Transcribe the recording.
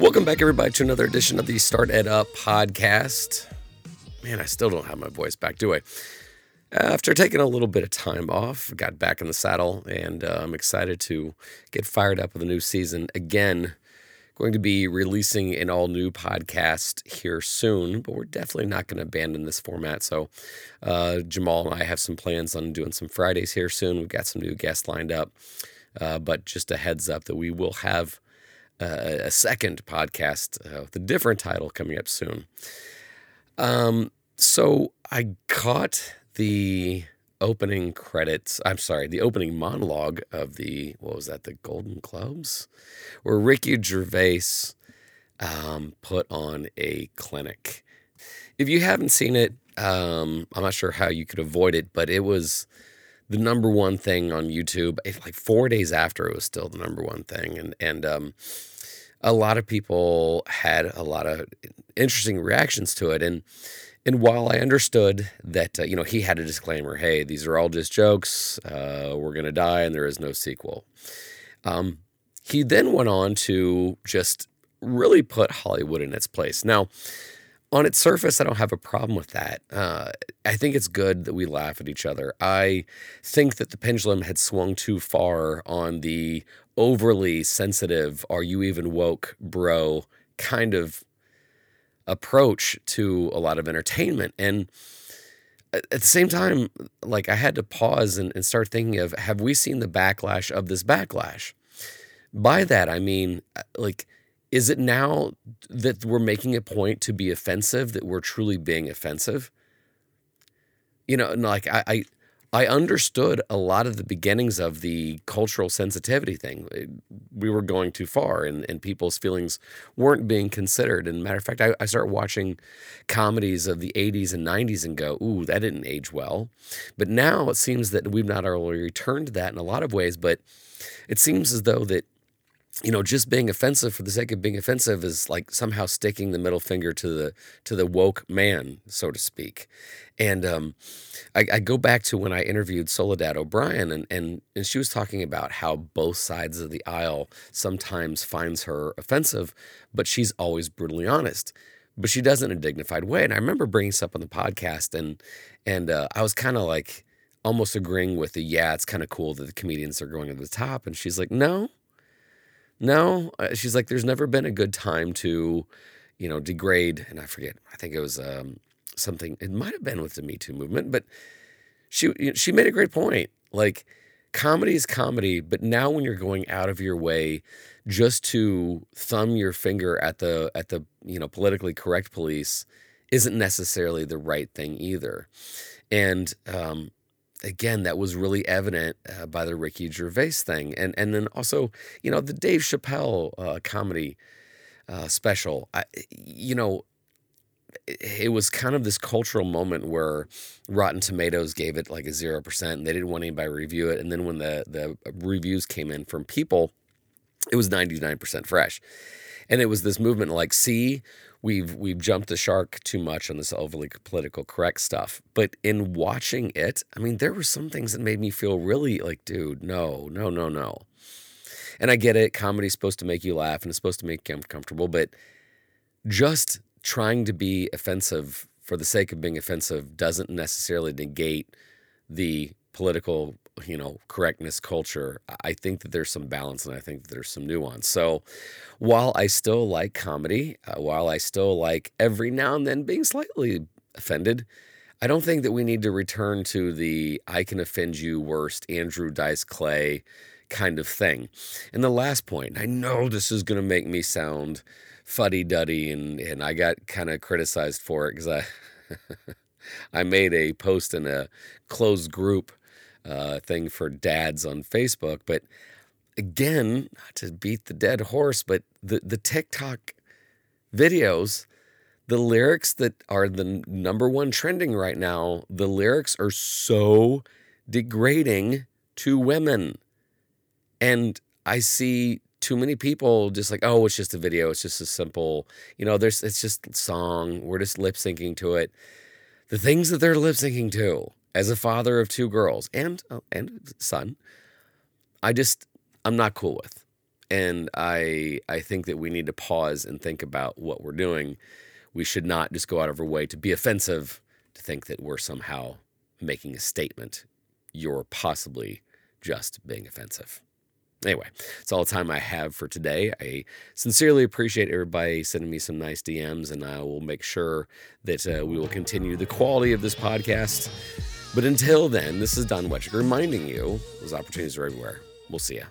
Welcome back, everybody, to another edition of the Start Ed Up podcast. Man, I still don't have my voice back, do I? After taking a little bit of time off, got back in the saddle, and uh, I'm excited to get fired up with a new season again. Going to be releasing an all new podcast here soon, but we're definitely not going to abandon this format. So, uh, Jamal and I have some plans on doing some Fridays here soon. We've got some new guests lined up, uh, but just a heads up that we will have uh, a second podcast uh, with a different title coming up soon. Um, so I caught the opening credits. I'm sorry, the opening monologue of the what was that? The Golden Globes, where Ricky Gervais um, put on a clinic. If you haven't seen it, um, I'm not sure how you could avoid it, but it was the number one thing on YouTube. Like four days after, it was still the number one thing, and and um, a lot of people had a lot of interesting reactions to it, and and while I understood that uh, you know he had a disclaimer, hey, these are all just jokes, uh, we're gonna die, and there is no sequel. Um, he then went on to just really put Hollywood in its place. Now, on its surface, I don't have a problem with that. Uh, I think it's good that we laugh at each other. I think that the pendulum had swung too far on the overly sensitive, are you even woke, bro, kind of approach to a lot of entertainment. And at the same time, like I had to pause and, and start thinking of have we seen the backlash of this backlash? By that, I mean, uh, like, is it now that we're making a point to be offensive that we're truly being offensive? You know, and like I, I I understood a lot of the beginnings of the cultural sensitivity thing. Uh, we were going too far, and, and people's feelings weren't being considered. And matter of fact, I, I start watching comedies of the 80s and 90s and go, ooh, that didn't age well. But now it seems that we've not only returned to that in a lot of ways, but it seems as though that you know, just being offensive for the sake of being offensive is like somehow sticking the middle finger to the to the woke man, so to speak. And um, I, I, go back to when I interviewed Soledad O'Brien, and, and and she was talking about how both sides of the aisle sometimes finds her offensive, but she's always brutally honest. But she does it in a dignified way. And I remember bringing this up on the podcast, and and uh, I was kind of like almost agreeing with the yeah, it's kind of cool that the comedians are going to the top, and she's like, no no, uh, she's like, there's never been a good time to, you know, degrade. And I forget, I think it was um, something, it might have been with the Me Too movement, but she, she made a great point. Like, comedy is comedy, but now when you're going out of your way just to thumb your finger at the, at the, you know, politically correct police isn't necessarily the right thing either. And, um, again, that was really evident uh, by the Ricky Gervais thing, and and then also you know the Dave Chappelle uh, comedy uh, special. I, you know, it was kind of this cultural moment where Rotten Tomatoes gave it like a zero percent, and they didn't want anybody to review it. And then when the the reviews came in from people, it was ninety nine percent fresh, and it was this movement like, see, we've we've jumped the shark too much on this overly political correct stuff. But in watching it, I mean, there were some things that made me feel really like, dude, no, no, no, no. And I get it, comedy's supposed to make you laugh and it's supposed to make you uncomfortable, but just trying to be offensive for the sake of being offensive doesn't necessarily negate the political you know correctness culture i think that there's some balance and i think there's some nuance. So while i still like comedy uh, while i still like every now and then being slightly offended i don't think that we need to return to the i can offend you worst andrew dice clay kind of thing. And the last point i know this is going to make me sound fuddy-duddy and, and i got kind of criticized for it because i I made a post in a closed group uh, thing for dads on Facebook. But again, not to beat the dead horse, but the, the TikTok videos, the lyrics that are the number one trending right now, the lyrics are so degrading to women. And I see too many people just like, oh, it's just a video. It's just a simple, you know, there's it's just song. We're just lip syncing to it. The things that they're lip syncing to as a father of two girls and uh, and son, I just I'm not cool with. And I I think that we need to pause and think about what we're doing. We should not just go out of our way to be offensive to think that we're somehow making a statement. You're possibly just being offensive. Anyway, it's all the time I have for today. I sincerely appreciate everybody sending me some nice DMs, and I will make sure that uh, we will continue the quality of this podcast. But until then, this is Don Wettrick reminding you those opportunities are everywhere. We'll see you.